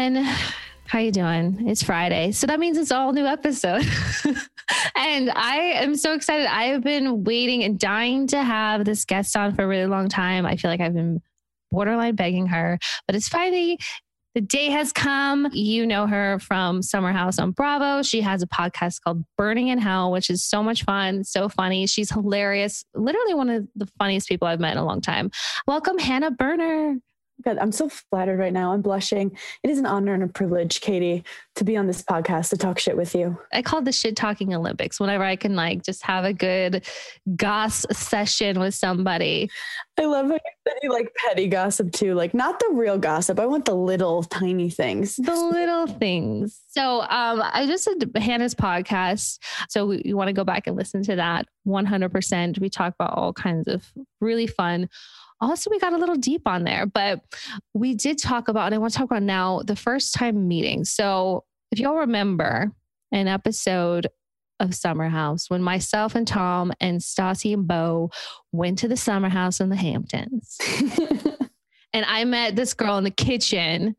Everyone. How you doing? It's Friday, so that means it's all new episode. and I am so excited. I have been waiting and dying to have this guest on for a really long time. I feel like I've been borderline begging her, but it's finally the day has come. You know her from Summer House on Bravo. She has a podcast called Berning in Hell, which is so much fun, so funny. She's hilarious. Literally one of the funniest people I've met in a long time. Welcome, Hannah Berner. God, I'm so flattered right now. I'm blushing. It is an honor and a privilege, Katie, to be on this podcast to talk shit with you. I call the shit talking Olympics whenever I can like just have a good goss session with somebody. I love how you like petty gossip too. Like not the real gossip. I want the little tiny things. The little things. So um I just did Hannah's podcast. So we, you want to go back and listen to that 100%. We talk about all kinds of really fun also we got a little deep on there but we did talk about and i want to talk about now the first time meeting so if y'all remember an episode of summer house when myself and tom and stassi and bo went to the summer house in the hamptons and i met this girl in the kitchen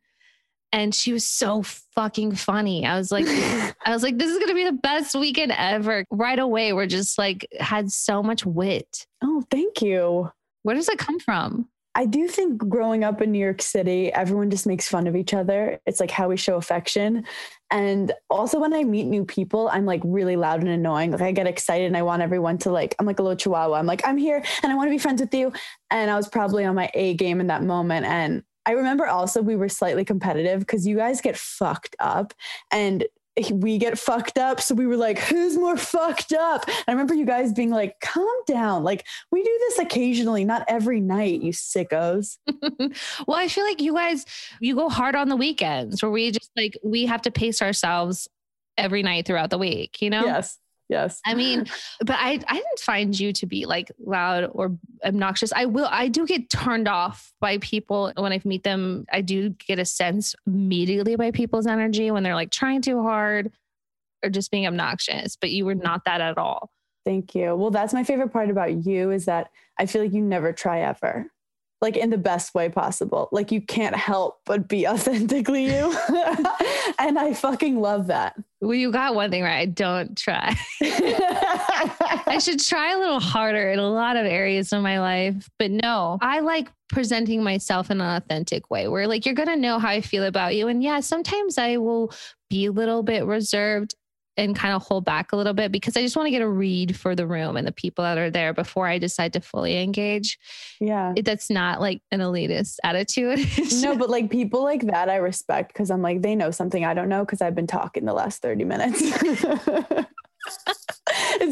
and she was so fucking funny. I was like, I was like, this is gonna be the best weekend ever. Right away, we're just like had so much wit. Oh, thank you. Where does it come from? I do think growing up in New York City, everyone just makes fun of each other. It's like how we show affection. And also when I meet new people, I'm like really loud and annoying. Like I get excited and I want everyone to like, I'm like a little chihuahua. I'm like, I'm here and I want to be friends with you. And I was probably on my A game in that moment. And I remember also we were slightly competitive because you guys get fucked up. And we get fucked up. So we were like, who's more fucked up? And I remember you guys being like, calm down. Like, we do this occasionally, not every night, you sickos. well, I feel like you guys, you go hard on the weekends where we just like, we have to pace ourselves every night throughout the week, you know? Yes. Yes. I mean, but I I didn't find you to be like loud or obnoxious. I will I do get turned off by people when I meet them. I do get a sense immediately by people's energy when they're like trying too hard or just being obnoxious, but you were not that at all. Thank you. Well, that's my favorite part about you is that I feel like you never try ever like in the best way possible. Like you can't help but be authentically you. and I fucking love that. Well, you got one thing right. Don't try. I should try a little harder in a lot of areas of my life. But no, I like presenting myself in an authentic way where like you're going to know how I feel about you. And yeah, sometimes I will be a little bit reserved and kind of hold back a little bit because I just want to get a read for the room and the people that are there before I decide to fully engage. Yeah. It, that's not like an elitist attitude. no, but like people like that I respect because I'm like, they know something I don't know because I've been talking the last 30 minutes. it's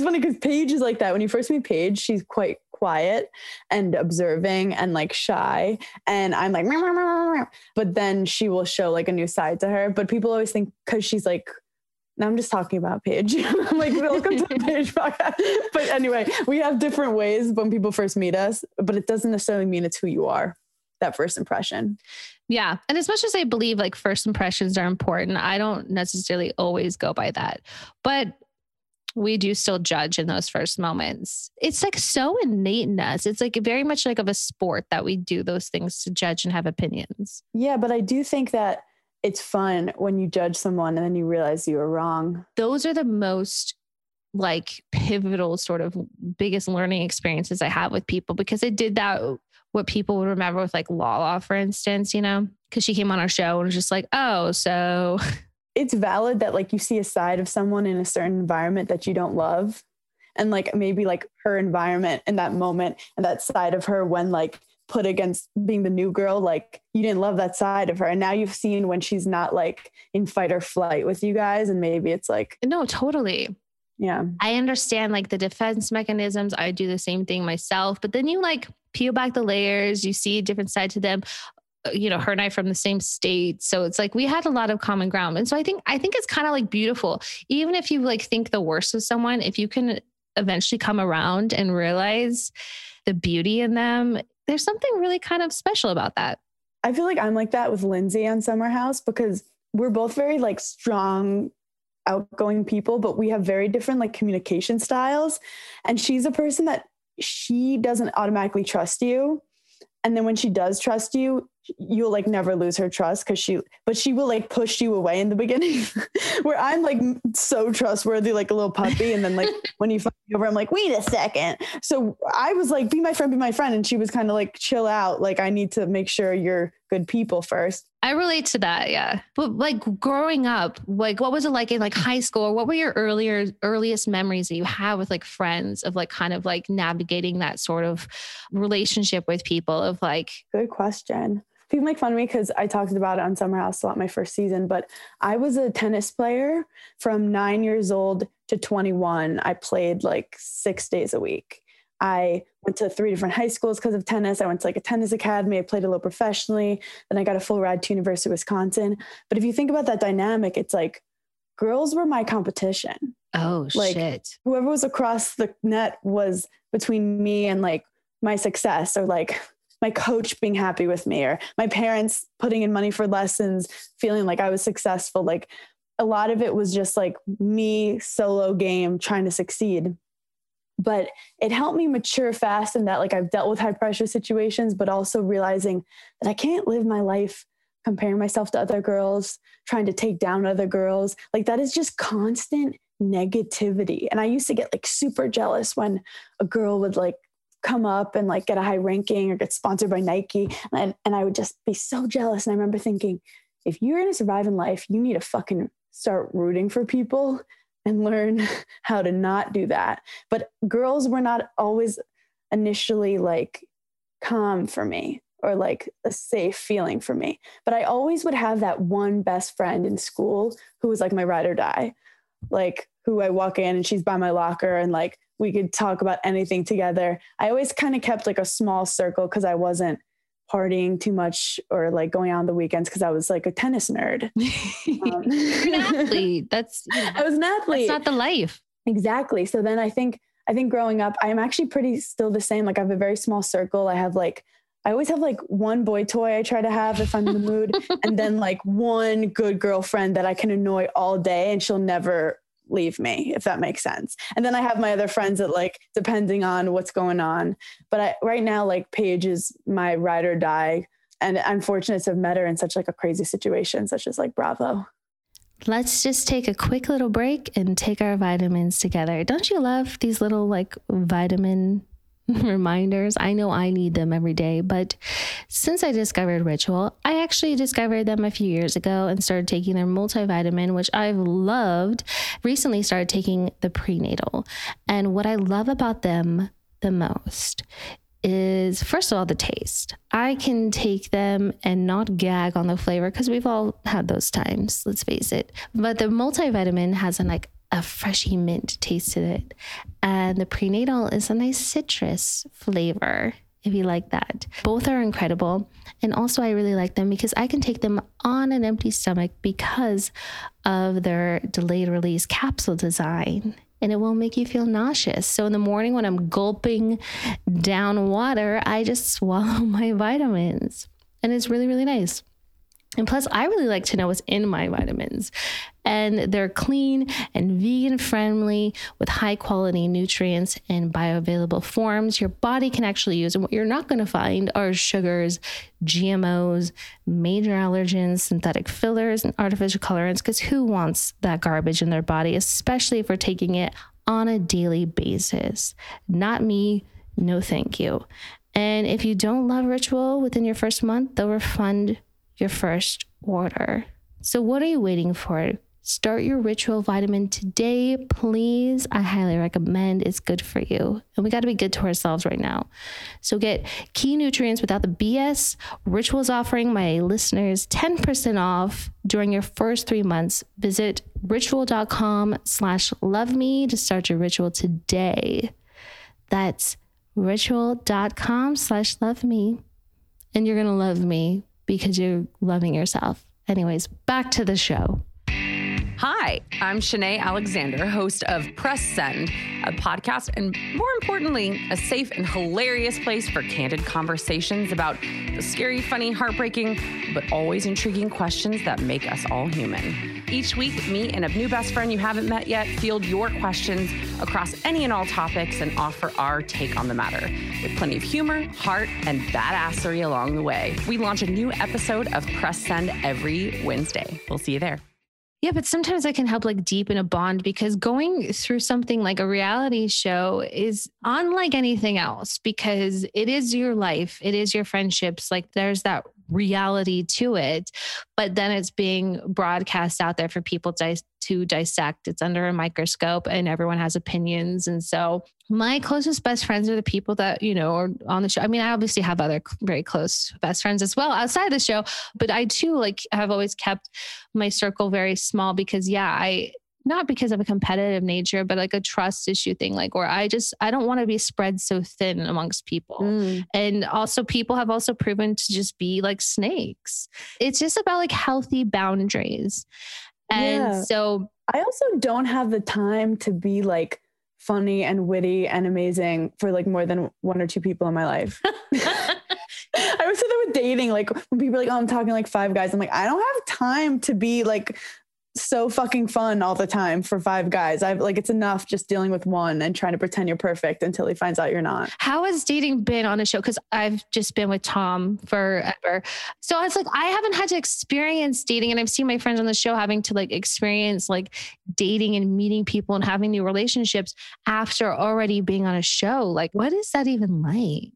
funny because Paige is like that. When you first meet Paige, she's quite quiet and observing and like shy. And I'm like, meow, meow, meow, but then she will show like a new side to her. But people always think because she's like now I'm just talking about Paige. I'm like, welcome to the Paige podcast. But anyway, we have different ways when people first meet us, but it doesn't necessarily mean it's who you are, that first impression. Yeah. And as much as I believe like first impressions are important, I don't necessarily always go by that. But we do still judge in those first moments. It's like so innate in us. It's like very much like of a sport that we do those things to judge and have opinions. Yeah, but I do think that it's fun when you judge someone and then you realize you were wrong. Those are the most like pivotal sort of biggest learning experiences I have with people because I did that what people would remember with like Lala, for instance, you know, because she came on our show and was just like, oh, so it's valid that like you see a side of someone in a certain environment that you don't love. And like maybe like her environment in that moment and that side of her when like put against being the new girl like you didn't love that side of her and now you've seen when she's not like in fight or flight with you guys and maybe it's like no totally Yeah. I understand like the defense mechanisms. I do the same thing myself. But then you like peel back the layers, you see a different side to them. Uh, You know, her and I from the same state. So it's like we had a lot of common ground. And so I think I think it's kind of like beautiful. Even if you like think the worst of someone, if you can eventually come around and realize the beauty in them, there's something really kind of special about that. I feel like I'm like that with Lindsay on Summer House because we're both very like strong, outgoing people, but we have very different like communication styles. And she's a person that she doesn't automatically trust you. And then when she does trust you, you'll like never lose her trust because she, but she will like push you away in the beginning. Where I'm like so trustworthy, like a little puppy. And then like when you find me over, I'm like, wait a second. So I was like, be my friend, be my friend. And she was kind of like, chill out. Like, I need to make sure you're good people first. I relate to that, yeah. But like growing up, like what was it like in like high school? Or what were your earlier earliest memories that you have with like friends of like kind of like navigating that sort of relationship with people of like Good question. People make fun of me because I talked about it on Summer House a lot my first season, but I was a tennis player from nine years old to 21. I played like six days a week. I went to three different high schools because of tennis. I went to like a tennis academy. I played a little professionally. Then I got a full ride to University of Wisconsin. But if you think about that dynamic, it's like girls were my competition. oh Like, shit. Whoever was across the net was between me and like my success or like my coach being happy with me or my parents putting in money for lessons, feeling like I was successful. Like a lot of it was just like me solo game trying to succeed. But it helped me mature fast in that like I've dealt with high pressure situations, but also realizing that I can't live my life comparing myself to other girls, trying to take down other girls. Like that is just constant negativity. And I used to get like super jealous when a girl would like come up and like get a high ranking or get sponsored by Nike. And, and I would just be so jealous. And I remember thinking, if you're going to survive in life, you need to fucking start rooting for people and learn how to not do that. But girls were not always initially like calm for me or like a safe feeling for me. But I always would have that one best friend in school who was like my ride or die, like who I walk in and she's by my locker and like we could talk about anything together. I always kind of kept like a small circle because I wasn't partying too much or like going out on the weekends because I was like a tennis nerd. Um, You're an athlete. That's you know, I was an athlete. that's not the life. Exactly. So then I think I think growing up, I'm actually pretty still the same. Like I have a very small circle. I have like I always have like one boy toy I try to have if I'm in the mood, and then like one good girlfriend that I can annoy all day and she'll never leave me, if that makes sense. And then I have my other friends that like depending on what's going on. But I right now, like Paige is my ride or die. And I'm fortunate to have met her in such like a crazy situation, such as like Bravo. Let's just take a quick little break and take our vitamins together. Don't you love these little like vitamin reminders? I know I need them every day, but since I discovered Ritual, I actually discovered them a few years ago and started taking their multivitamin, which I've loved. Recently started taking the prenatal. And what I love about them the most is first of all the taste. I can take them and not gag on the flavor because we've all had those times, let's face it. But the multivitamin has an like a freshy mint taste to it. And the prenatal is a nice citrus flavor. If you like that, both are incredible. And also, I really like them because I can take them on an empty stomach because of their delayed release capsule design and it won't make you feel nauseous. So in the morning when I'm gulping down water, I just swallow my vitamins. And it's really, really nice. And plus, I really like to know what's in my vitamins. And they're clean and vegan friendly with high quality nutrients and bioavailable forms your body can actually use. And what you're not going to find are sugars, GMOs, major allergens, synthetic fillers, and artificial colorants. Because who wants that garbage in their body, especially if we're taking it on a daily basis? Not me. No, thank you. And if you don't love Ritual within your first month, they'll refund your first order. So, what are you waiting for? Start your ritual vitamin today, please. I highly recommend. It's good for you. And we got to be good to ourselves right now. So get key nutrients without the BS. Rituals offering my listeners 10% off during your first three months. Visit ritual.com slash love me to start your ritual today. That's ritual.com slash love me. And you're going to love me because you're loving yourself. Anyways, back to the show. Hi, I'm Shanae Alexander, host of Press Send, a podcast and more importantly, a safe and hilarious place for candid conversations about the scary, funny, heartbreaking, but always intriguing questions that make us all human. Each week, me and a new best friend you haven't met yet field your questions across any and all topics and offer our take on the matter with plenty of humor, heart, and badassery along the way. We launch a new episode of Press Send every Wednesday. We'll see you there. Yeah, but sometimes I can help like deepen a bond because going through something like a reality show is unlike anything else because it is your life, it is your friendships. Like there's that reality to it, but then it's being broadcast out there for people to, to dissect. It's under a microscope and everyone has opinions. And so my closest best friends are the people that, you know, are on the show. I mean, I obviously have other very close best friends as well outside the show, but I too like have always kept my circle very small because yeah, I not because of a competitive nature, but like a trust issue thing, like where I just I don't want to be spread so thin amongst people. Mm. And also people have also proven to just be like snakes. It's just about like healthy boundaries. And yeah. so I also don't have the time to be like funny and witty and amazing for like more than one or two people in my life. I would say that with dating, like when people are like, oh, I'm talking like five guys, I'm like, I don't have time to be like so fucking fun all the time for five guys. I've like it's enough just dealing with one and trying to pretend you're perfect until he finds out you're not. How has dating been on a show? Because I've just been with Tom forever. So it's like I haven't had to experience dating and I've seen my friends on the show having to like experience like dating and meeting people and having new relationships after already being on a show. Like, what is that even like?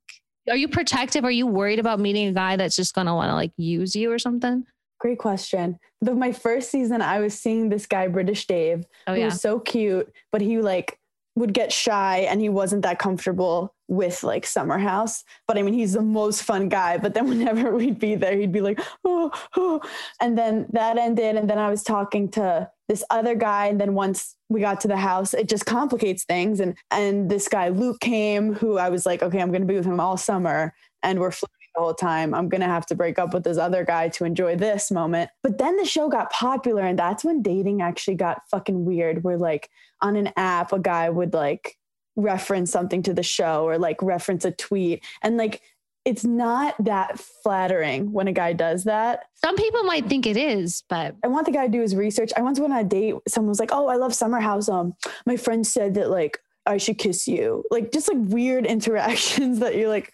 Are you protective? Are you worried about meeting a guy that's just gonna want to like use you or something? Great question. But my first season, I was seeing this guy, British Dave, oh, who yeah. was so cute, but he like would get shy and he wasn't that comfortable with like Summer House. But I mean, he's the most fun guy. But then whenever we'd be there, he'd be like, oh, oh. And then that ended. And then I was talking to this other guy. And then once we got to the house, it just complicates things. And and this guy, Luke, came, who I was like, okay, I'm gonna be with him all summer. And we're flirting the whole time. I'm going to have to break up with this other guy to enjoy this moment. But then the show got popular and that's when dating actually got fucking weird. Where like on an app, a guy would like reference something to the show or like reference a tweet and like it's not that flattering when a guy does that. Some people might think it is, but I want the guy to do his research. I once went on a date. Someone was like, "Oh, I love Summer House." Um, my friend said that like I should kiss you. Like just like weird interactions that you're like,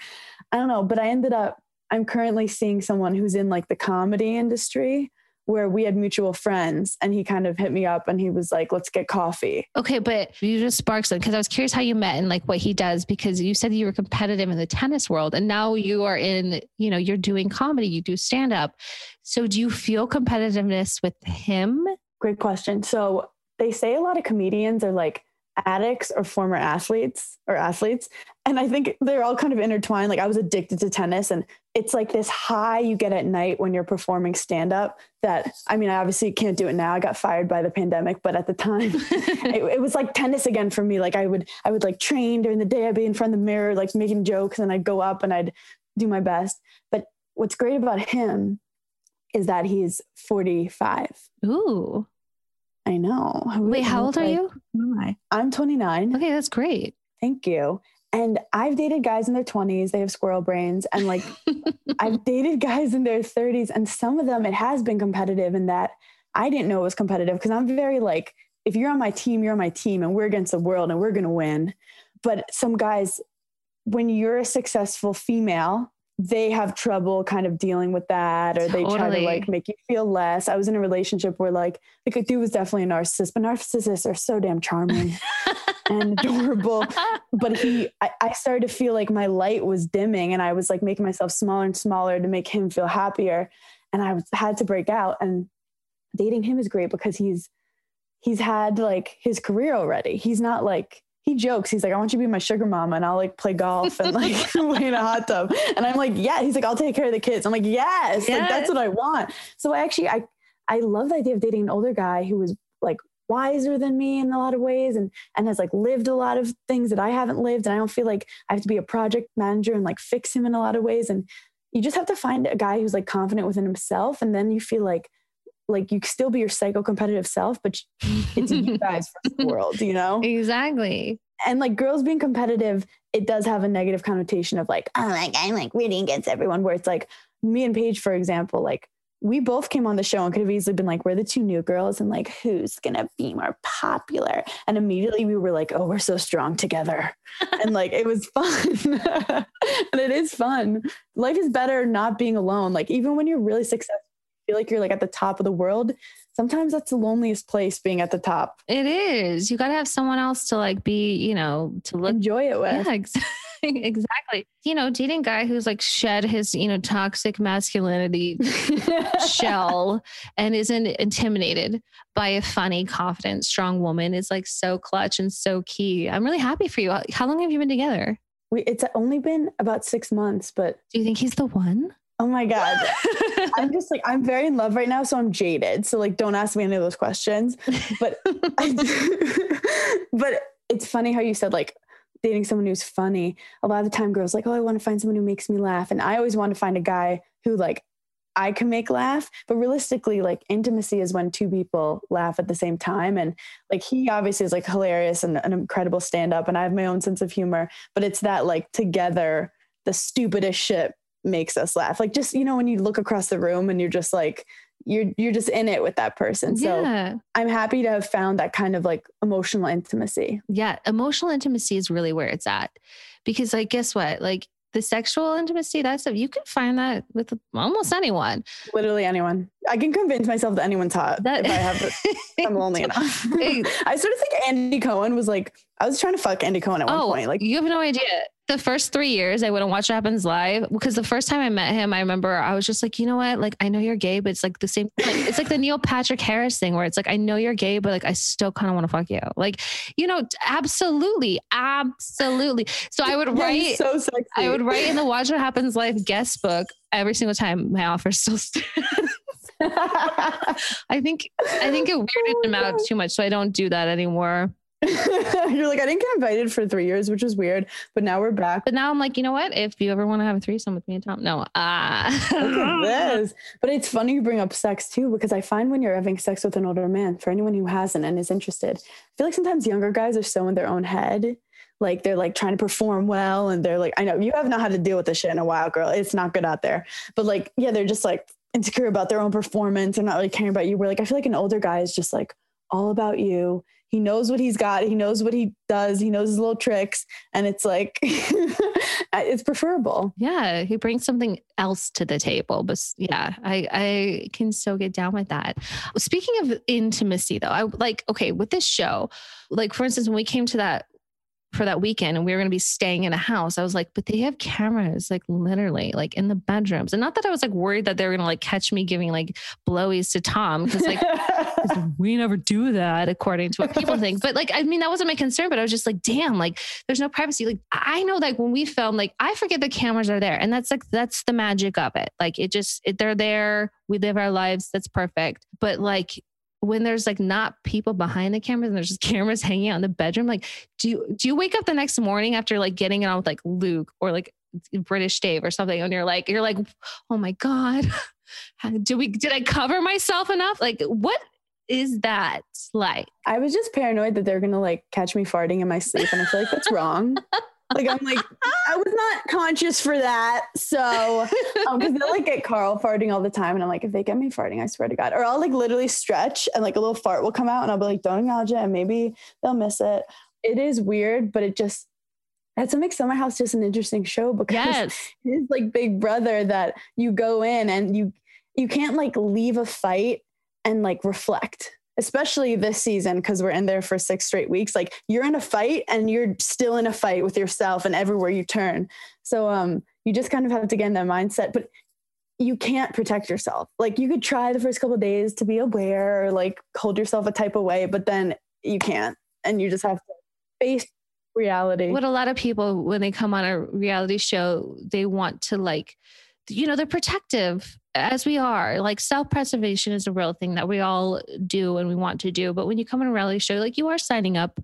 I don't know, but I ended up, I'm currently seeing someone who's in like the comedy industry where we had mutual friends and he kind of hit me up and he was like, let's get coffee. Okay. But you just sparked something because I was curious how you met and like what he does because you said you were competitive in the tennis world and now you are in, you know, you're doing comedy, you do stand up. So do you feel competitiveness with him? Great question. So they say a lot of comedians are like, addicts or former athletes or athletes. And I think they're all kind of intertwined. Like I was addicted to tennis and it's like this high you get at night when you're performing stand up that I mean, I obviously can't do it now. I got fired by the pandemic, but at the time it, it, was like tennis again for me. Like I would, I would like train during the day. I'd be in front of the mirror, like making jokes and I'd go up and I'd do my best. But what's great about him is that he's 45. Ooh. I know. Wait, how old are you? I'm 29. Okay, that's great. Thank you. And I've dated guys in their 20s, they have squirrel brains. And like, I've dated guys in their 30s, and some of them, it has been competitive in that I didn't know it was competitive because I'm very like, if you're on my team, you're on my team, and we're against the world and we're going to win. But some guys, when you're a successful female, they have trouble kind of dealing with that or totally. they try to like make you feel less. I was in a relationship where like the dude was definitely a narcissist, but narcissists are so damn charming and adorable. But he I, I started to feel like my light was dimming and I was like making myself smaller and smaller to make him feel happier. And I was, had to break out. And dating him is great because he's he's had like his career already. He's not like he jokes. He's like, I want you to be my sugar mama and I'll like play golf and like wait in a hot tub. And I'm like, yeah. He's like, I'll take care of the kids. I'm like, yes, yes. like that's what I want. So I actually I I love the idea of dating an older guy who was like wiser than me in a lot of ways and and has like lived a lot of things that I haven't lived. And I don't feel like I have to be a project manager and like fix him in a lot of ways. And you just have to find a guy who's like confident within himself. And then you feel like like you still be your psycho competitive self, but it's you guys for the world, you know? Exactly. And like girls being competitive, it does have a negative connotation of like, oh, like I'm like rooting against everyone. Where it's like me and Paige, for example, like we both came on the show and could have easily been like, we're the two new girls and like, who's gonna be more popular? And immediately we were like, oh, we're so strong together. and like, it was fun. and it is fun. Life is better not being alone. Like, even when you're really successful, feel like you're like at the top of the world, sometimes that's the loneliest place being at the top. It is. You got to have someone else to like be, you know, to look, enjoy it with. Yeah, exactly. exactly. You know, dating guy who's like shed his, you know, toxic masculinity shell and isn't intimidated by a funny, confident, strong woman is like so clutch and so key. I'm really happy for you. How long have you been together? We, it's only been about six months, but do you think he's the one? Oh my God. I'm just like, I'm very in love right now. So I'm jaded. So like, don't ask me any of those questions. But, I, but it's funny how you said like dating someone who's funny. A lot of the time girls like, oh, I want to find someone who makes me laugh. And I always want to find a guy who like I can make laugh. But realistically, like intimacy is when two people laugh at the same time. And like he obviously is like hilarious and an incredible stand up. And I have my own sense of humor. But it's that like together, the stupidest shit makes us laugh. Like just, you know, when you look across the room and you're just like, you're you're just in it with that person. So yeah. I'm happy to have found that kind of like emotional intimacy. Yeah, emotional intimacy is really where it's at. Because like guess what? Like the sexual intimacy, that stuff, you can find that with almost anyone. Literally anyone. I can convince myself that anyone's hot that, if I have I'm lonely enough. I sort of think Andy Cohen was like, I was trying to fuck Andy Cohen at one oh, point. Like you have no idea the first three years I wouldn't watch What Happens Live because the first time I met him, I remember I was just like, you know what? Like, I know you're gay, but it's like the same. Like, it's like the Neil Patrick Harris thing where it's like, I know you're gay, but like, I still kind of want to fuck you. Like, you know, absolutely, absolutely. So I would write. so sexy. I would write in the Watch What Happens Live guest book every single time my offer still stands. I think I think it weirded him out oh, too much, so I don't do that anymore. You're like, I didn't get invited for three years, which is weird. But now we're back. But now I'm like, you know what? If you ever want to have a threesome with me and Tom, no. Uh. Look at this. But it's funny you bring up sex too, because I find when you're having sex with an older man, for anyone who hasn't and is interested, I feel like sometimes younger guys are so in their own head. Like they're like trying to perform well. And they're like, I know you have not had to deal with this shit in a while, girl. It's not good out there. But like, yeah, they're just like insecure about their own performance and not really caring about you. Where like, I feel like an older guy is just like all about you he knows what he's got he knows what he does he knows his little tricks and it's like it's preferable. Yeah he brings something else to the table but yeah i i can so get down with that. Speaking of intimacy though i like okay with this show like for instance when we came to that for that weekend and we were going to be staying in a house. I was like, but they have cameras like literally like in the bedrooms. And not that I was like worried that they were going to like catch me giving like blowies to Tom because like we never do that according to what people think. But like, I mean, that wasn't my concern, but I was just like, damn, like there's no privacy. Like I know that when we film, like I forget the cameras are there and that's like, that's the magic of it. Like it just, it, they're there. We live our lives. That's perfect. But like when there's like not people behind the cameras and there's just cameras hanging out in the bedroom, like do you do you wake up the next morning after like getting it on with like Luke or like British Dave or something and you're like you're like oh my god do we did I cover myself enough? Like what is that like? I was just paranoid that they're gonna like catch me farting in my sleep and I feel like that's wrong like I'm like I was not conscious for that. So because um, they'll like get Carl farting all the time, and I'm like, if they get me farting, I swear to God, or I'll like literally stretch and like a little fart will come out, and I'll be like, don't acknowledge it, and maybe they'll miss it. It is weird, but it just that's what makes Summer House just an interesting show because yes. it's like Big Brother that you go in and you you can't like leave a fight and like reflect especially this season because we're in there for six straight weeks like you're in a fight and you're still in a fight with yourself and everywhere you turn so um you just kind of have to get in that mindset but you can't protect yourself. Like you could try the first couple days to be aware or like hold yourself a type of way, but then you can't. And you just have to face reality. What a lot of people, when they come on a reality show, they want to like, you know, they're protective as we are. Like self preservation is a real thing that we all do and we want to do. But when you come on a rally show, like you are signing up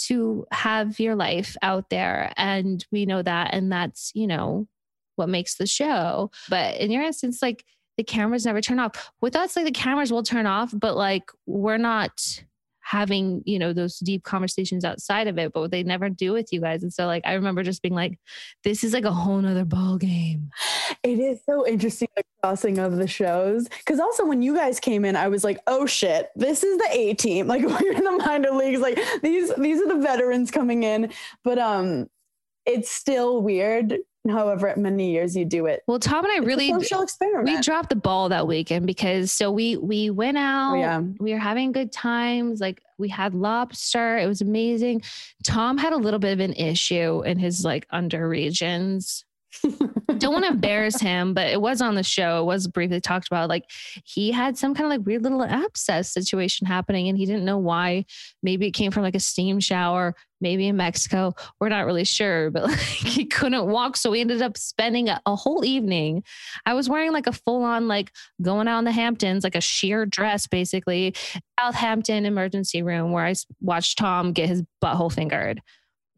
to have your life out there. And we know that. And that's, you know, what makes the show. But in your instance, like the cameras never turn off. With us, like the cameras will turn off, but like we're not having you know those deep conversations outside of it but they never do with you guys. And so like i remember just being like this is like a whole nother ball game it is so interesting the crossing of the shows. Because also when you guys came in i was like oh shit this is the a team. Like we're in the minor leagues. Like these these are the veterans coming in. But um it's still weird however many years you do it. Well, Tom and I It's really social experiment. we dropped the ball that weekend because so we we went oh, out Oh, yeah. we were having good times like we had lobster it was amazing tom had a little bit of an issue in his like under regions don't want to embarrass him but it was on the show it was briefly talked about like he had some kind of like weird little abscess situation happening and he didn't know why maybe it came from like a steam shower maybe in mexico we're not really sure but like he couldn't walk so we ended up spending a, a whole evening I was wearing like a full on like going out in the Hamptons, like a sheer dress, basically. Southampton emergency room where I watched Tom get his butthole fingered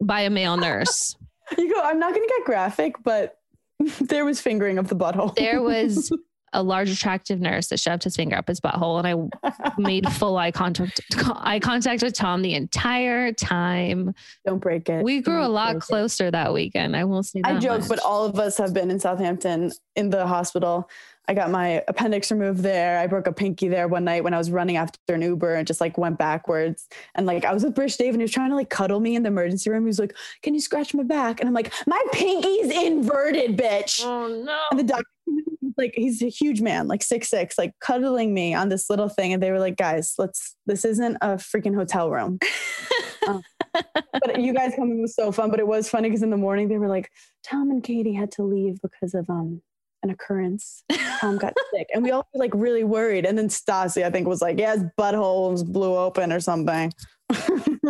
by a male nurse. You go, I'm not going to get graphic, but there was fingering of the butthole. there was a large attractive nurse that shoved his finger up his butthole, and I made full eye contact eye contact with Tom the entire time. Don't break it. We grew a Don't lot break it. closer that weekend. I won't say that. I joke, much. but all of us have been in Southampton in the hospital. I got my appendix removed there. I broke a pinky there one night when I was running after an Uber and just like went backwards. And like I was with British Dave and he was trying to like cuddle me in the emergency room. He was like, Can you scratch my back? And I'm like, My pinky's inverted, bitch. Oh no. And the doctor, like, he's a huge man, like six six, like cuddling me on this little thing. And they were like, guys, let's, this isn't a freaking hotel room. Um, but you guys coming was so fun. But it was funny because in the morning they were like, Tom and Katie had to leave because of um an occurrence. Tom got sick. And we all were like really worried. And then Stassi, I think, was like, Yeah, his butthole was blew open or something.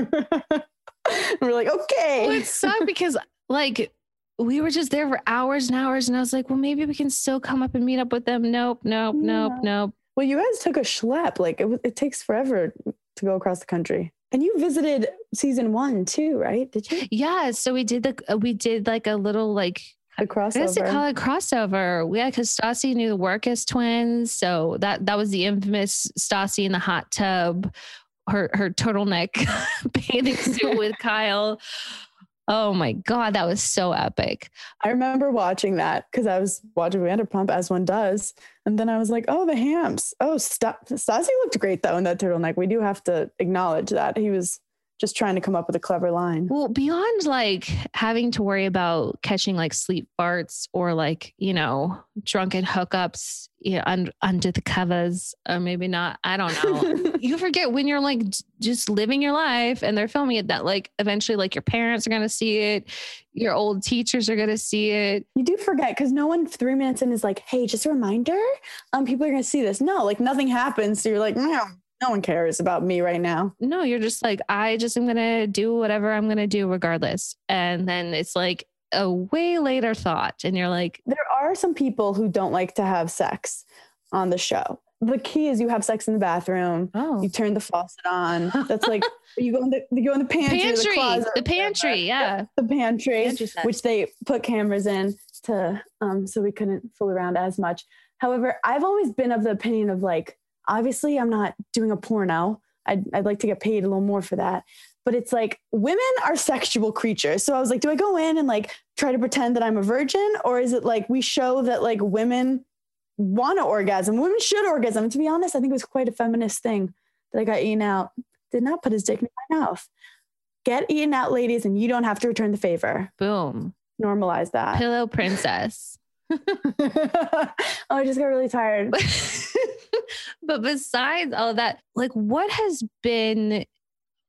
We're like, okay. Well, it sucked because like we were just there for hours and hours, and I was like, well, maybe we can still come up and meet up with them. Nope, nope, nope, Yeah. nope. Well, you guys took a schlep. Like it, it takes forever to go across the country. And you visited season one too, right? Did you? Yeah, so we did the we did like a little like The I guess they call it crossover. Yeah, because Stassi knew the Wirkus twins, so that that was the infamous Stassi in the hot tub, her her turtleneck bathing suit with Kyle. Oh my god, that was so epic. I remember watching that because I was watching Vanderpump as one does. And then I was like, oh, the hams. Oh, Sta- Stassi looked great though in that turtleneck. We do have to acknowledge that. He was just trying to come up with a clever line. Well, beyond like having to worry about catching like sleep farts or like, you know, drunken hookups you know, un- under the covers, or maybe not. I don't know. you forget when you're like just living your life and they're filming it that like eventually like your parents are going to see it, your old teachers are going to see it. You do forget because no one three minutes in is like, hey, just a reminder. Um, people are gonna see this. No, like nothing happens. So you're like, no, no one cares about me right now. No, you're just like, I just am going to do whatever I'm going to do regardless. And then it's like a way later thought. And you're like, There are some people who don't like to have sex on the show. The key is you have sex in the bathroom. oh, You turn the faucet on. That's like you go in the you go in the pantry, pantry, the, closet, the pantry. Yeah. the pantry, Pantry which they put cameras in to um so we couldn't fool around as much. However, I've always been of the opinion of like, obviously I'm not doing a porno. I'd, I'd like to get paid a little more for that. But it's like women are sexual creatures. So I was like, do I go in and like try to pretend that I'm a virgin? Or is it like we show that like women want to orgasm? Women should orgasm. To be honest, I think it was quite a feminist thing that I got eaten out. Did not put his dick in my mouth. Get eaten out, ladies, and you don't have to return the favor. Boom. Normalize that. Pillow princess. oh, I just got really tired. but besides all of that, like what has been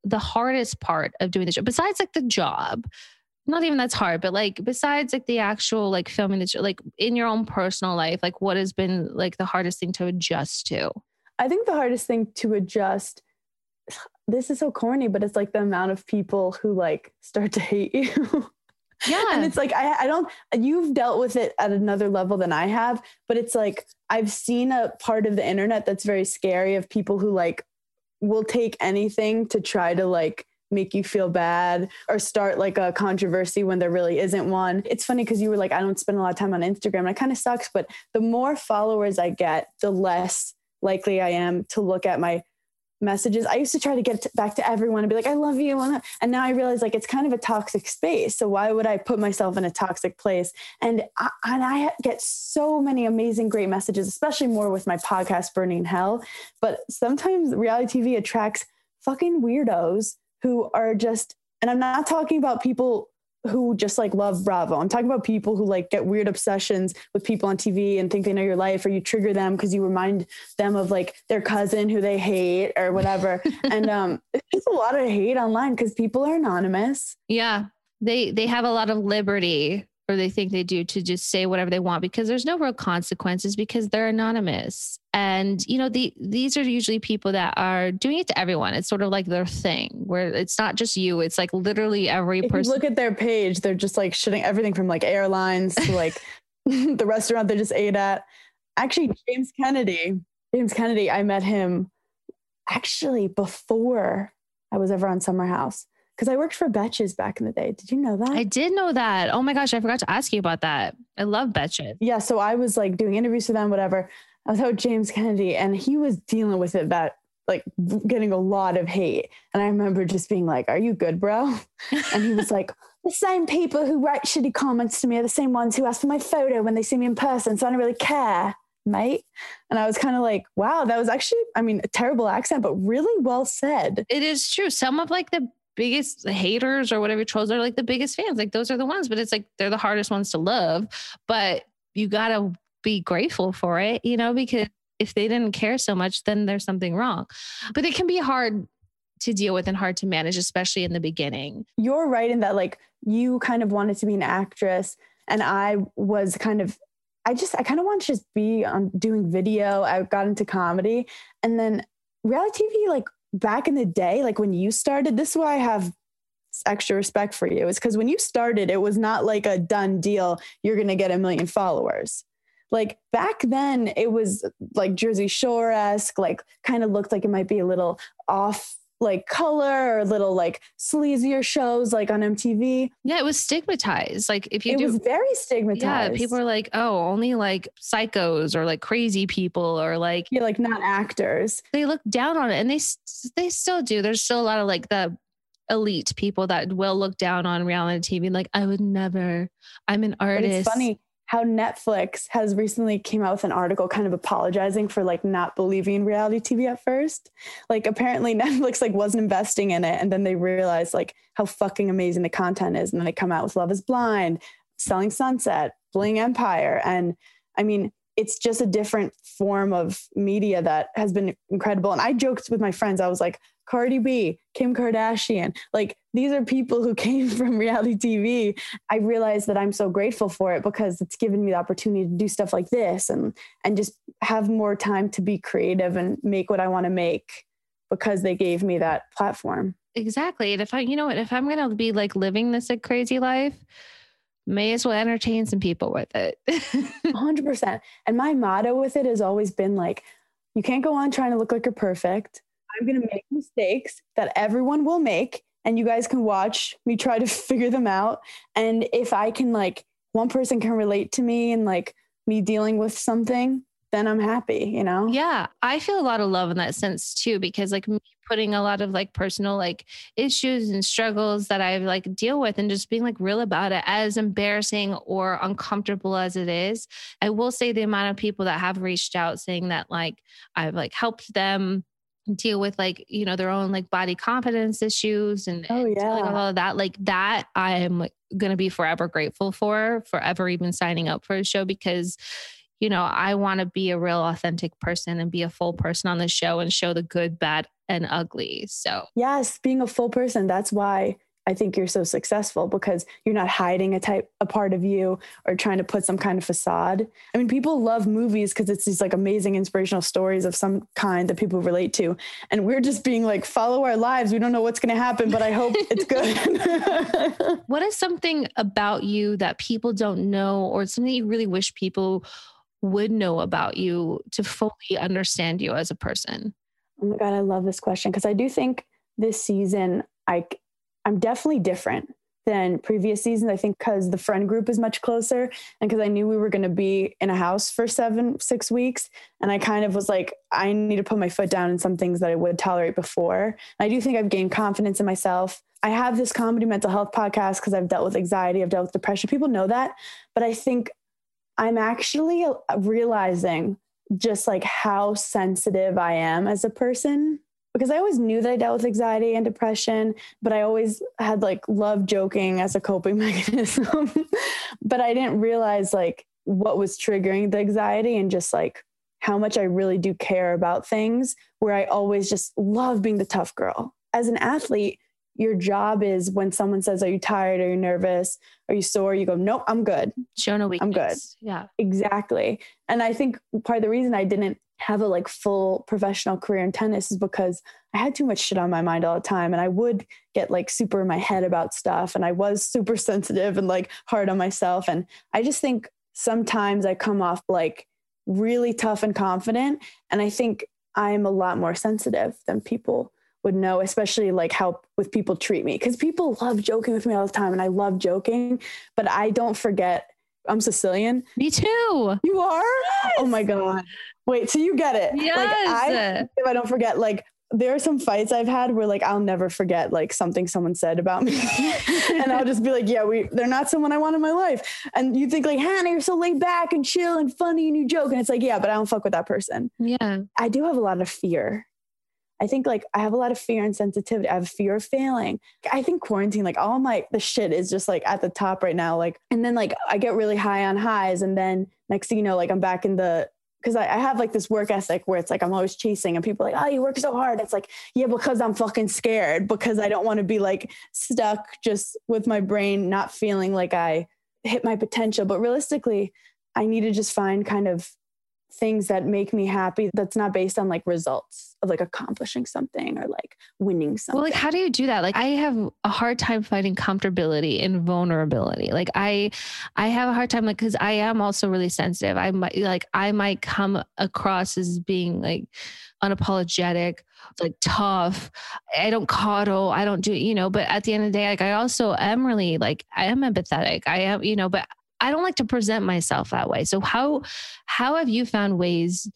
the hardest part of doing the show? Besides like the job, not even that's hard, but like besides like the actual like filming that like in your own personal life, like what has been like the hardest thing to adjust to? I think the hardest thing to adjust this is so corny, but it's like the amount of people who like start to hate you. Yeah. and it's like I, I don't you've dealt with it at another level than I have, but it's like I've seen a part of the internet that's very scary of people who like will take anything to try to like make you feel bad or start like a controversy when there really isn't one. It's funny because you were like, I don't spend a lot of time on Instagram. And it kind of sucks, but the more followers I get, the less likely I am to look at my messages. I used to try to get back to everyone and be like, I love you. And now I realize like it's kind of a toxic space. So why would I put myself in a toxic place? And I, and I get so many amazing, great messages, especially more with my podcast, Berning Hell. But sometimes reality TV attracts fucking weirdos who are just, and I'm not talking about people who just like love Bravo. I'm talking about people who like get weird obsessions with people on TV and think they know your life, or you trigger them because you remind them of like their cousin who they hate or whatever. and um, it's a lot of hate online because people are anonymous. Yeah, they they have a lot of liberty or they think they do to just say whatever they want because there's no real consequences because they're anonymous. And you know, the these are usually people that are doing it to everyone. It's sort of like their thing where it's not just you, it's like literally every if person. You look at their page, they're just like shitting everything from like airlines to like the restaurant they just ate at. Actually, James Kennedy, James Kennedy, I met him actually before I was ever on Summer House because I worked for Betches back in the day. Did you know that? I did know that. Oh my gosh, I forgot to ask you about that. I love Betches. Yeah, so I was like doing interviews for them, whatever. I was out James Kennedy, and he was dealing with it that like getting a lot of hate. And I remember just being like, "Are you good, bro?" And he was like, "The same people who write shitty comments to me are the same ones who ask for my photo when they see me in person, so I don't really care." Mate. And I was kind of like, wow, that was actually, I mean, a terrible accent, but really well said. It is true. Some of like the biggest haters or whatever trolls are like the biggest fans. Like those are the ones, but it's like they're the hardest ones to love. But you got to be grateful for it, you know, because if they didn't care so much, then there's something wrong. But it can be hard to deal with and hard to manage, especially in the beginning. You're right in that, like, you kind of wanted to be an actress, and I was kind of. I just I kind of wanted to just be on doing video. I got into comedy and then reality TV like back in the day, like when you started, this is why I have extra respect for you, is because when you started, it was not like a done deal. You're going to get a million followers. Like back then, it was like Jersey Shore esque, like kind of looked like it might be a little off like color or little like sleazier shows like on MTV. Yeah, it was stigmatized. Like if you it do, was very stigmatized. Yeah, people are like, oh, only like psychos or like crazy people or like yeah, like not actors. They look down on it, and they they still do. There's still a lot of like the elite people that will look down on reality TV. Like I would never. I'm an artist. But it's funny how Netflix has recently came out with an article kind of apologizing for like not believing reality TV at first. Like apparently Netflix like wasn't investing in it and then they realized like how fucking amazing the content is and then they come out with Love is Blind, Selling Sunset, Bling Empire and I mean it's just a different form of media that has been incredible. And I joked with my friends, I was like, Cardi B, Kim Kardashian. Like these are people who came from reality TV. I realize that I'm so grateful for it because it's given me the opportunity to do stuff like this and and just have more time to be creative and make what I want to make because they gave me that platform. Exactly. And if I, you know what, if I'm going to be like living this a crazy life, may as well entertain some people with it. 100%. And my motto with it has always been like, you can't go on trying to look like you're perfect. I'm going to make mistakes that everyone will make and you guys can watch me try to figure them out. And if I can like one person can relate to me and like me dealing with something, then I'm happy, you know? Yeah. I feel a lot of love in that sense too, because like me putting a lot of like personal like issues and struggles that I like deal with and just being like real about it as embarrassing or uncomfortable as it is. I will say the amount of people that have reached out saying that like I've like helped them deal with like you know their own like body confidence issues and oh yeah. all of that like that i'm gonna be forever grateful for forever even signing up for a show because you know i want to be a real authentic person and be a full person on the show and show the good bad and ugly so. Yes being a full person that's why I think you're so successful because you're not hiding a type a part of you or trying to put some kind of facade. I mean, people love movies because it's these like amazing inspirational stories of some kind that people relate to. And we're just being like, follow our lives. We don't know what's gonna happen, but I hope it's good. what is something about you that people don't know or something you really wish people would know about you to fully understand you as a person? Oh my God, I love this question because I do think this season I I'm definitely different than previous seasons. I think because the friend group is much closer and because I knew we were going to be in a house for seven, six weeks. And I kind of was like, I need to put my foot down in some things that I would tolerate before. And I do think I've gained confidence in myself. I have this comedy mental health podcast because I've dealt with anxiety, I've dealt with depression. People know that. But I think I'm actually realizing just like how sensitive I am as a person because I always knew that I dealt with anxiety and depression, but I always had like love joking as a coping mechanism. but I didn't realize like what was triggering the anxiety and just like how much I really do care about things where I always just love being the tough girl. As an athlete, your job is when someone says, Are you tired? Are you nervous? Are you sore? You go, Nope, I'm good. Show no weakness. I'm good. Yeah. Exactly. And I think part of the reason I didn't have a like full professional career in tennis is because I had too much shit on my mind all the time and I would get like super in my head about stuff and I was super sensitive and like hard on myself and I just think sometimes I come off like really tough and confident and I think I'm a lot more sensitive than people would know especially like how with people treat me cuz people love joking with me all the time and I love joking but I don't forget I'm Sicilian. Me too. You are? Yes. Oh my God. Wait, so you get it. Yes. Like I, if I don't forget, like there are some fights I've had where like I'll never forget like something someone said about me. and I'll just be like, yeah, we they're not someone I want in my life. And you think like, Hannah, you're so laid back and chill and funny and you joke. And it's like, yeah, but I don't fuck with that person. Yeah. I do have a lot of fear. I think like I have a lot of fear and sensitivity. I have fear of failing. I think quarantine, like all my the shit is just like at the top right now. Like, and then like I get really high on highs, and then next thing you know, like I'm back in the because I, I, have like this work ethic where it's like I'm always chasing, and people like, oh, you work so hard. It's like, yeah, because I'm fucking scared because I don't want to be like stuck just with my brain not feeling like I hit my potential. But realistically, I need to just find kind of things that make me happy that's not based on like results of like accomplishing something or like winning something. Well, like how do you do that? Like I have a hard time finding comfortability in vulnerability. Like I I have a hard time like cuz I am also really sensitive. I might like I might come across as being like unapologetic, like tough. I don't coddle. I don't do, you know, but at the end of the day, like I also am really like I am empathetic. I am, you know, but I don't like to present myself that way. So how how have you found ways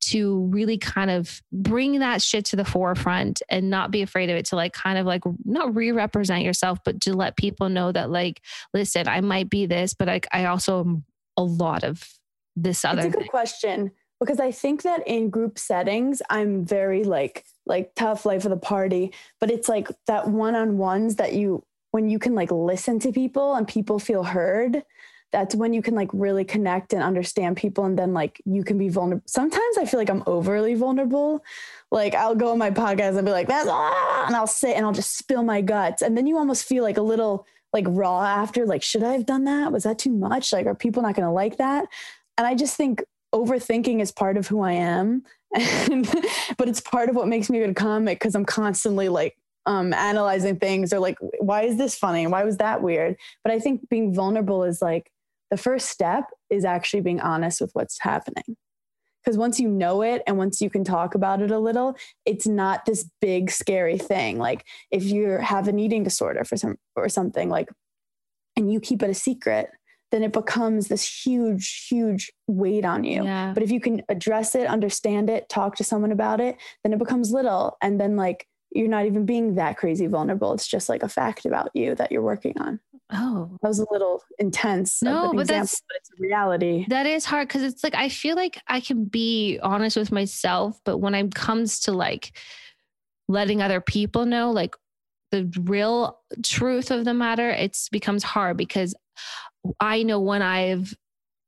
to really kind of bring that shit to the forefront and not be afraid of it to like kind of like not re-represent yourself but to let people know that like listen I might be this but I I also am a lot of this other It's a good thing. question because I think that in group settings I'm very like like tough life of the party but it's like that one-on-ones that you when you can like listen to people and people feel heard that's when you can like really connect and understand people and then like you can be vulnerable sometimes i feel like i'm overly vulnerable. Like i'll go on my podcast and be like that's ah, and i'll sit and i'll just spill my guts and then you almost feel like a little like raw after like should i have done that? Was that too much? Like are people not going to like that? And i just think overthinking is part of who i am and, but it's part of what makes me a good comic because i'm constantly like um, analyzing things or like why is this funny? Why was that weird? But i think being vulnerable is like the first step is actually being honest with what's happening. Because once you know it and once you can talk about it a little, it's not this big scary thing. Like if you have an eating disorder for some or something like, and you keep it a secret, then it becomes this huge, huge weight on you. Yeah. But if you can address it, understand it, talk to someone about it, then it becomes little. And then like you're not even being that crazy vulnerable. It's just like a fact about you that you're working on. Oh, that was a little intense. No, but example, that's but it's a reality. That is hard because it's like I feel like I can be honest with myself, but when it comes to like letting other people know, like the real truth of the matter, it becomes hard because I know when I've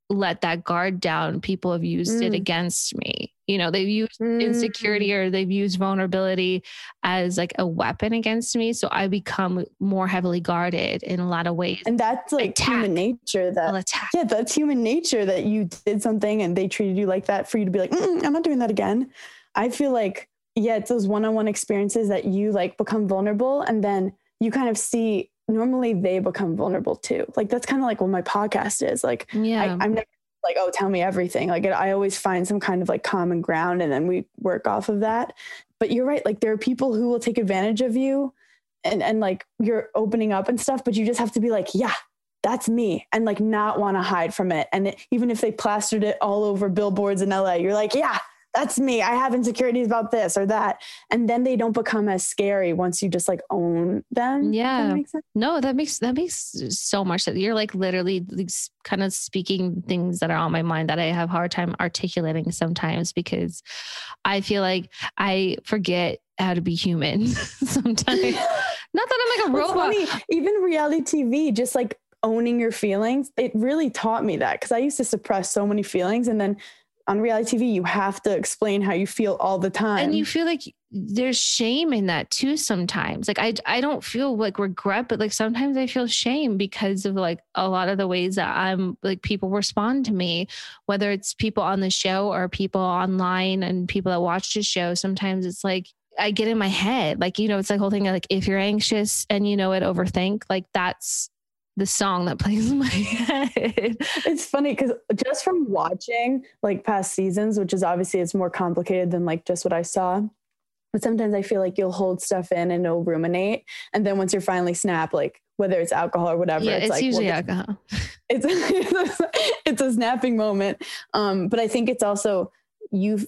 let that guard down, people have used mm. it against me You know, they've used Mm. insecurity or they've used vulnerability as like a weapon against me. So I become more heavily guarded in a lot of ways. And that's like Attack. human nature that yeah, that's human nature that you did something and they treated you like that for you to be like, "Mm-mm, I'm not doing that again. I feel like, yeah, it's those one on one experiences that you like become vulnerable and then you kind of see normally they become vulnerable too. Like that's kind of like what my podcast is. Like Yeah. I, I'm never like, oh, tell me everything. Like I always find some kind of like common ground and then we work off of that. But you're right. Like there are people who will take advantage of you and, and like you're opening up and stuff, but you just have to be like, yeah, that's me and like not want to hide from it. And it, even if they plastered it all over billboards in LA, you're like, yeah, that's me. I have insecurities about this or that. And then they don't become as scary once you just like own them. Does that Yeah. No, that makes that makes so much sense. You're like literally kind of speaking things that are on my mind that I have a hard time articulating sometimes because I feel like I forget how to be human sometimes. Not that I'm like a Well, robot. funny, even reality TV, just like owning your feelings, it really taught me that because I used to suppress so many feelings. And then on reality TV, you have to explain how you feel all the time. And you feel like there's shame in that too sometimes. Like I I don't feel like regret, but like sometimes I feel shame because of like a lot of the ways that I'm like people respond to me, whether it's people on the show or people online and people that watch the show. Sometimes it's like I get in my head. Like, you know, it's like whole thing like if you're anxious and you know it, overthink, like that's the song that plays in my head. it's funny because just from watching like past seasons, which is obviously it's more complicated than like just what I saw. But sometimes I feel like you'll hold stuff in and it'll ruminate. And then once you're finally snap, like whether it's alcohol or whatever, yeah, it's, it's, like, usually this- alcohol. it's it's a snapping moment um but i think it's also you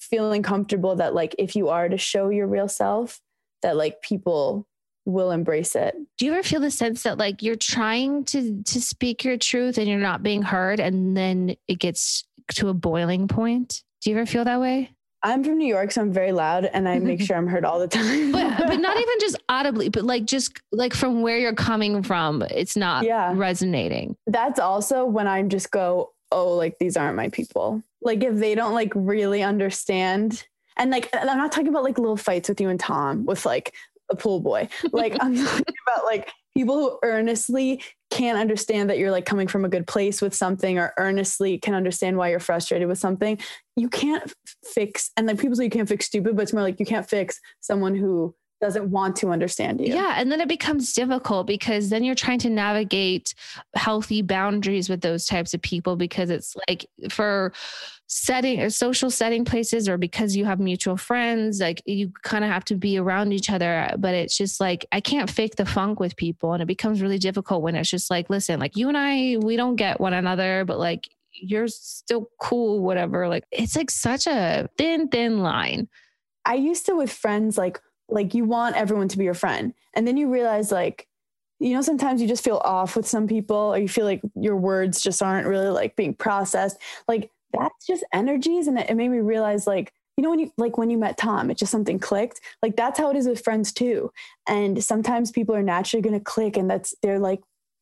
feeling comfortable that like if you are to show your real self that like people will embrace it. Do you ever feel the sense that like you're trying to to speak your truth and you're not being heard and then it gets to a boiling point? Do you ever feel that way? I'm from new york so i'm very loud and i make sure i'm heard all the time. But but not even just audibly but like just like from where you're coming from it's not Yeah. resonating. That's also when i just go oh like these aren't my people. Like if they don't like really understand and like i'm not talking about like little fights with you and tom with like a pool boy. Like i'm talking about like people who earnestly can't understand that you're like coming from a good place with something or earnestly can understand why you're frustrated with something. You can't f- fix and like people say you can't fix stupid but it's more like you can't fix someone who doesn't want to understand you. Yeah and then it becomes difficult because then you're trying to navigate healthy boundaries with those types of people because it's like for setting or social setting places or because you have mutual friends like you kind of have to be around each other but it's just like i can't fake the funk with people and it becomes really difficult when it's just like listen like you and i we don't get one another but like you're still cool whatever like it's like such a thin thin line. I used to with friends like like you want everyone to be your friend. And then you realize like you know sometimes you just feel off with some people or you feel like your words just aren't really like being processed. Like that's just energies and it, it made me realize like you know when you like when you met Tom it just something clicked. Like that's how it is with friends too. And sometimes people are naturally going to click and that's they're like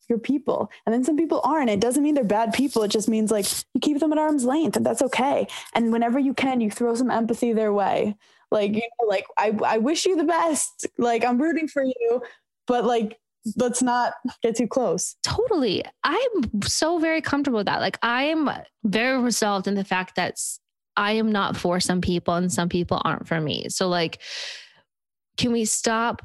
your people. And then some people aren't. It doesn't mean they're bad people. It just means like you keep them at arm's length and that's okay. And whenever you can you throw some empathy their way like you know like i i wish you the best like i'm rooting for you but like let's not get too close Totally. I'm so very comfortable with that. Like I am very resolved in the fact that i am not for some people and some people aren't for me. So like can we stop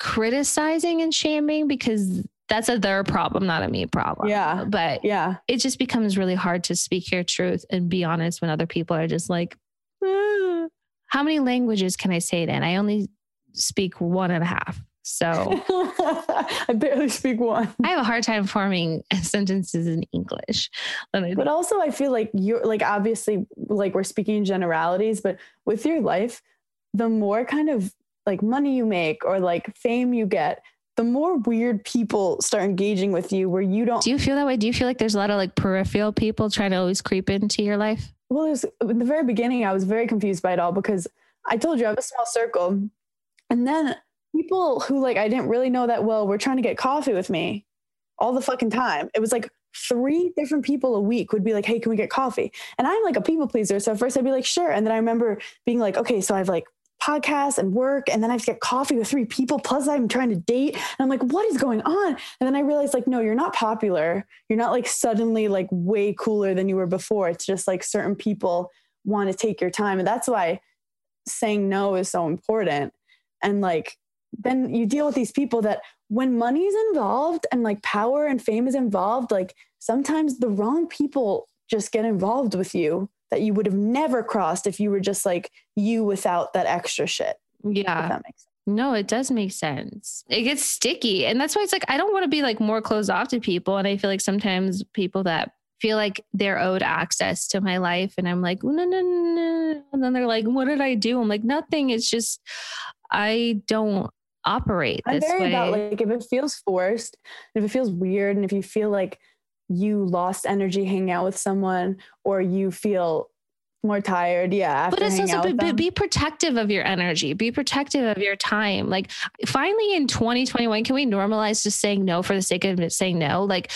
criticizing and shaming because that's a their problem, not a me problem. Yeah. But yeah it just becomes really hard to speak your truth and be honest when other people are just like, "Uh, how many languages can I say in? I only speak one and a half. So i barely speak one I have a hard time forming sentences in English. than I do- but also i feel like you're like obviously like we're speaking generalities but with your life the more kind of like money you make or like fame you get the more weird people start engaging with you where you don't Do you feel that way? Do you feel like there's a lot of like peripheral people trying to always creep into your life? Well it was in the very beginning i was very confused by it all because i told you i have a small circle and then people who like i didn't really know that well were trying to get coffee with me all the fucking time it was like three different people a week would be like, Hey, can we get coffee? And I'm like a people pleaser. So first I'd be like, sure. And then I remember being like, okay, so I've like podcasts and work and then I have to get coffee with three people plus I'm trying to date and I'm like what is going on? And then I realized like no you're not popular. You're not like suddenly like way cooler than you were before. It's just like certain people want to take your time and that's why saying no is so important. And like then you deal with these people that when money is involved and like power and fame is involved like sometimes the wrong people just get involved with you that you would have never crossed if you were just like you without that extra shit. Yeah. that makes sense. No, it does make sense. It gets sticky. And that's why it's like, I don't want to be like more closed off to people. And I feel like sometimes people that feel like they're owed access to my life. And I'm like, no, no, no, no. And then they're like, what did I do? I'm like, nothing. It's just, I don't operate I'm very way. about like, if it feels forced, if it feels weird, and if you feel like you lost energy hanging out with someone or you feel more tired. Yeah. but it's also be, be, protective of your energy, be protective of your time. Like finally in 2021, can we normalize just saying no for the sake of saying no? Like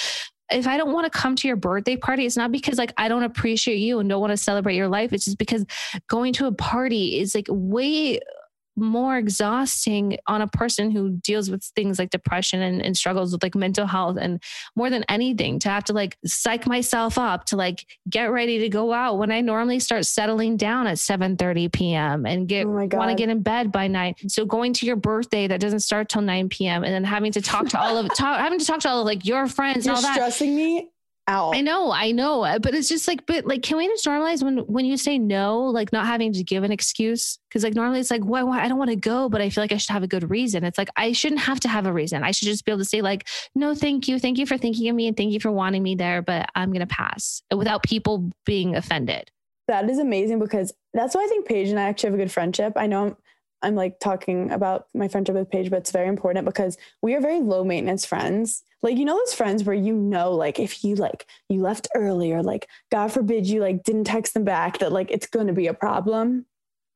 if I don't want to come to your birthday party, it's not because like I don't appreciate you and don't want to celebrate your life. It's just because going to a party is like way more exhausting on a person who deals with things like depression and, and, struggles with like mental health and more than anything to have to like psych myself up to like get ready to go out when I normally start settling down at 7 30 p.m. and get oh want to get in bed by night. So going to your birthday that doesn't start till 9 p.m. and then having to talk to all of talk, having to talk to all of like your friends You're and all that. stressing me out. I know, I know, uh, but it's just like, but like, can we just normalize when when you say no, like not having to give an excuse? Because like normally it's like, why, why I don't want to go, but I feel like I should have a good reason. It's like I shouldn't have to have a reason. I should just be able to say like, no, thank you, thank you for thinking of me, and thank you for wanting me there, but I'm gonna pass without people being offended. That is amazing because that's why I think Paige and I actually have a good friendship. I know I'm, like talking about my friendship with Paige, but it's very important because we are very low maintenance friends. Like you know those friends where you know like if you like you left early or like god forbid you like didn't text them back that like it's going to be a problem?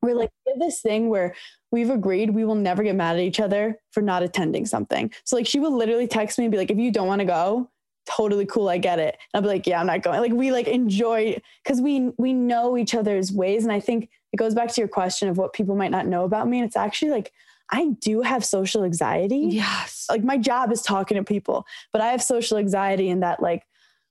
We're like this thing where we've agreed we will never get mad at each other for not attending something. So like she will literally text me and be like if you don't want to go totally cool i get it and i'll be like yeah i'm not going like we like enjoy because we we know each other's ways and i think it goes back to your question of what people might not know about me and it's actually like I do have social anxiety. Yes. Like my job is talking to people, but I have social anxiety in that like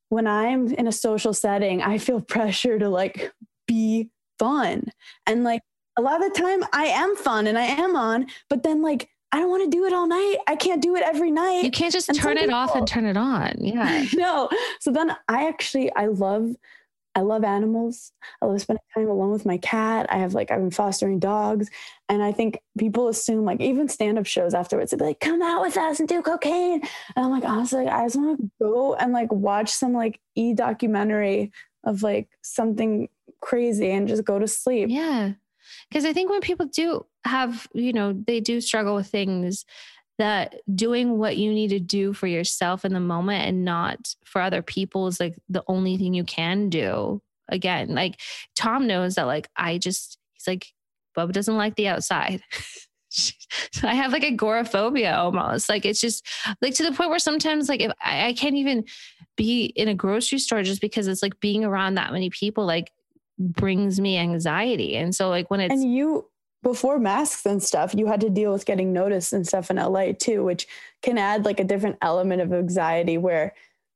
when I'm in a social setting, I feel pressure to like be fun. And like a lot of the time I am fun and I am on, but then like I don't want to do it all night. I can't do it every night. You can't just and turn it people, off and turn it on. Yeah. no. So then I actually I love I love animals. I love spending time alone with my cat. I have like I've been fostering dogs, and I think people assume like even stand up shows afterwards they'd be like, "Come out with us and do cocaine," and I'm like, honestly, I just want to go and like watch some like e documentary of like something crazy and just go to sleep. Yeah, because I think when people do have you know they do struggle with things that doing what you need to do for yourself in the moment and not for other people is like the only thing you can do. Again, like Tom knows that, like, I just, he's like, Bubba doesn't like the outside. I have like agoraphobia almost. Like it's just like to the point where sometimes like if I, I, can't even be in a grocery store just because it's like being around that many people like brings me anxiety. And so like when it's and you before masks and stuff, you had to deal with getting noticed and stuff in LA too, which can add like a different element of anxiety where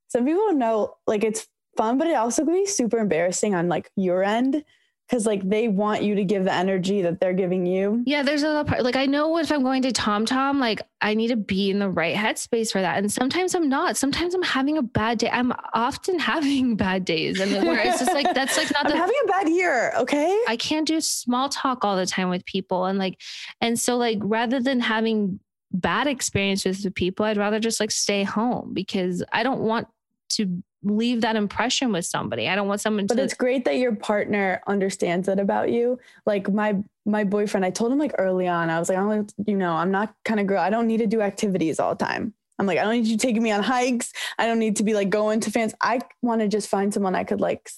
some people know like it's fun, but it also can be super embarrassing on like your end because like they want you to give the energy that they're giving you. Yeah, there's a part like I know if I'm going to Tom Tom, like I need to be in the right headspace for that. And sometimes I'm not. Sometimes I'm having a bad day. I'm often having bad days. And where it's just like that's like not I'm the, having a bad year. Okay. I can't do small talk all the time with people. And like, and so like rather than having bad experiences with people, I'd rather just like stay home because I don't want to leave that impression with somebody. I don't want someone but to But it's great that your partner understands that about you. Like my my boyfriend, I told him like early on, I was like, I'm you know, I'm not kind of girl. I don't need to do activities all the time. I'm like, I don't need you taking me on hikes. I don't need to be like going to fans. I want to just find someone I could like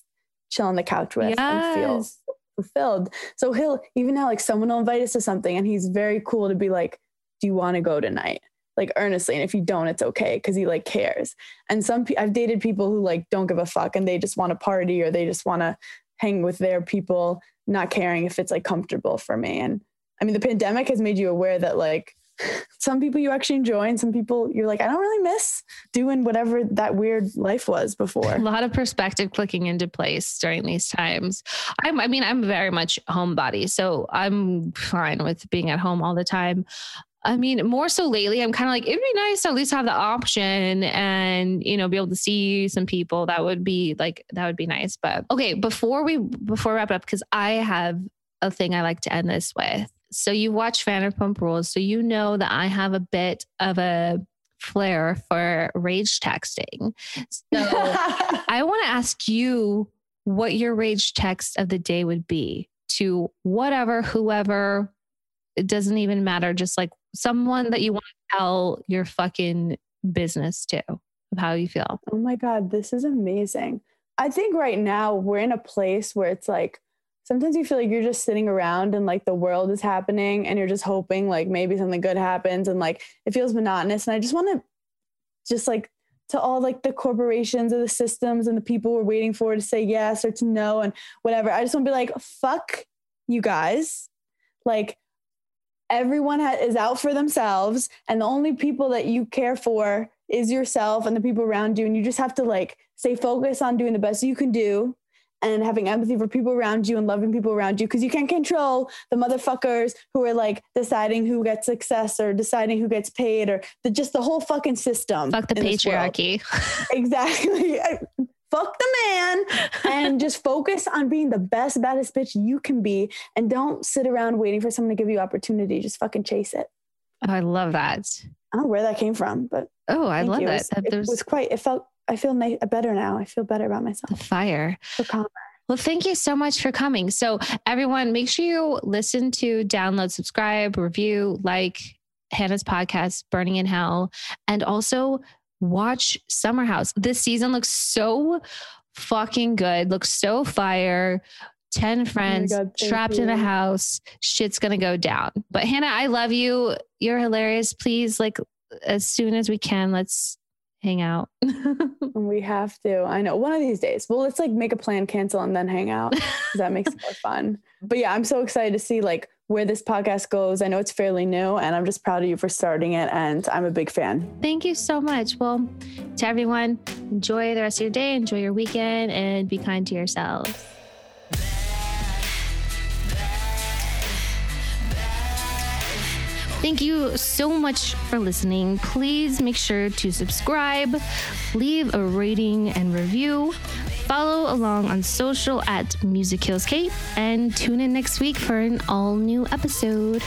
chill on the couch with yes. and feel fulfilled. So he'll even now like someone will invite us to something and he's very cool to be like, Do you want to go tonight? Like earnestly and if you don't it's okay because he like cares. And some pe- i've dated people who like don't give a fuck and they just want to party or they just want to hang with their people not caring if it's like comfortable for me. And i mean the pandemic has made you aware that like some people you actually enjoy and some people you're like i don't really miss doing whatever that weird life was before. A lot of perspective clicking into place during these times. I'm, i mean i'm very much homebody so i'm fine with being at home all the time I mean, more so lately, I'm kind of like, it'd be nice to at least have the option and, you know, be able to see some people. That would be like, that would be nice. But okay, before we, before we wrap up, because I have a thing I like to end this with. So you watch Vanderpump Rules, so you know that I have a bit of a flair for rage texting. So I want to ask you what your rage text of the day would be to whatever, whoever, it doesn't even matter. Just like someone that you want to tell your fucking business to of how you feel. Oh my God, this is amazing. I think right now we're in a place where it's like sometimes you feel like you're just sitting around and like the world is happening and you're just hoping like maybe something good happens and like it feels monotonous. And I just want to just like to all like the corporations or the systems and the people we're waiting for to say yes or to no and whatever. I just want to be like, fuck you guys. Like everyone ha- is out for themselves and the only people that you care for is yourself and the people around you and you just have to like stay focused on doing the best you can do and having empathy for people around you and loving people around you because you can't control the motherfuckers who are like deciding who gets success or deciding who gets paid or the, just the whole fucking system. Fuck the patriarchy. exactly fuck the man and just focus on being the best, baddest bitch you can be. And don't sit around waiting for someone to give you opportunity. Just fucking chase it. Oh, I love that. I don't know where that came from, but oh, I love you. that. It was, it was quite, it felt, I feel better now. I feel better about myself. The fire. Well, thank you so much for coming. So, everyone, make sure you listen to, download, subscribe, review, like Hannah's podcast, Berning in Hell, and also watch Summer House. This season looks so fucking good, looks so fire. 10 friends oh God, trapped you. in a house. Shit's going to go down. But Hannah, I love you. You're hilarious. Please, like, as soon as we can, let's hang out. we have to. I know. One of these days. Well, let's like make a plan, cancel, and then hang out. that makes it more fun. But yeah, I'm so excited to see like where this podcast goes. I know it's fairly new and I'm just proud of you for starting it and I'm a big fan. Thank you so much. Well, to everyone, enjoy the rest of your day, enjoy your weekend, and be kind to yourselves. Thank you so much for listening. Please make sure to subscribe, leave a rating and review. Follow along on social at Music Kills Kate and tune in next week for an all new episode.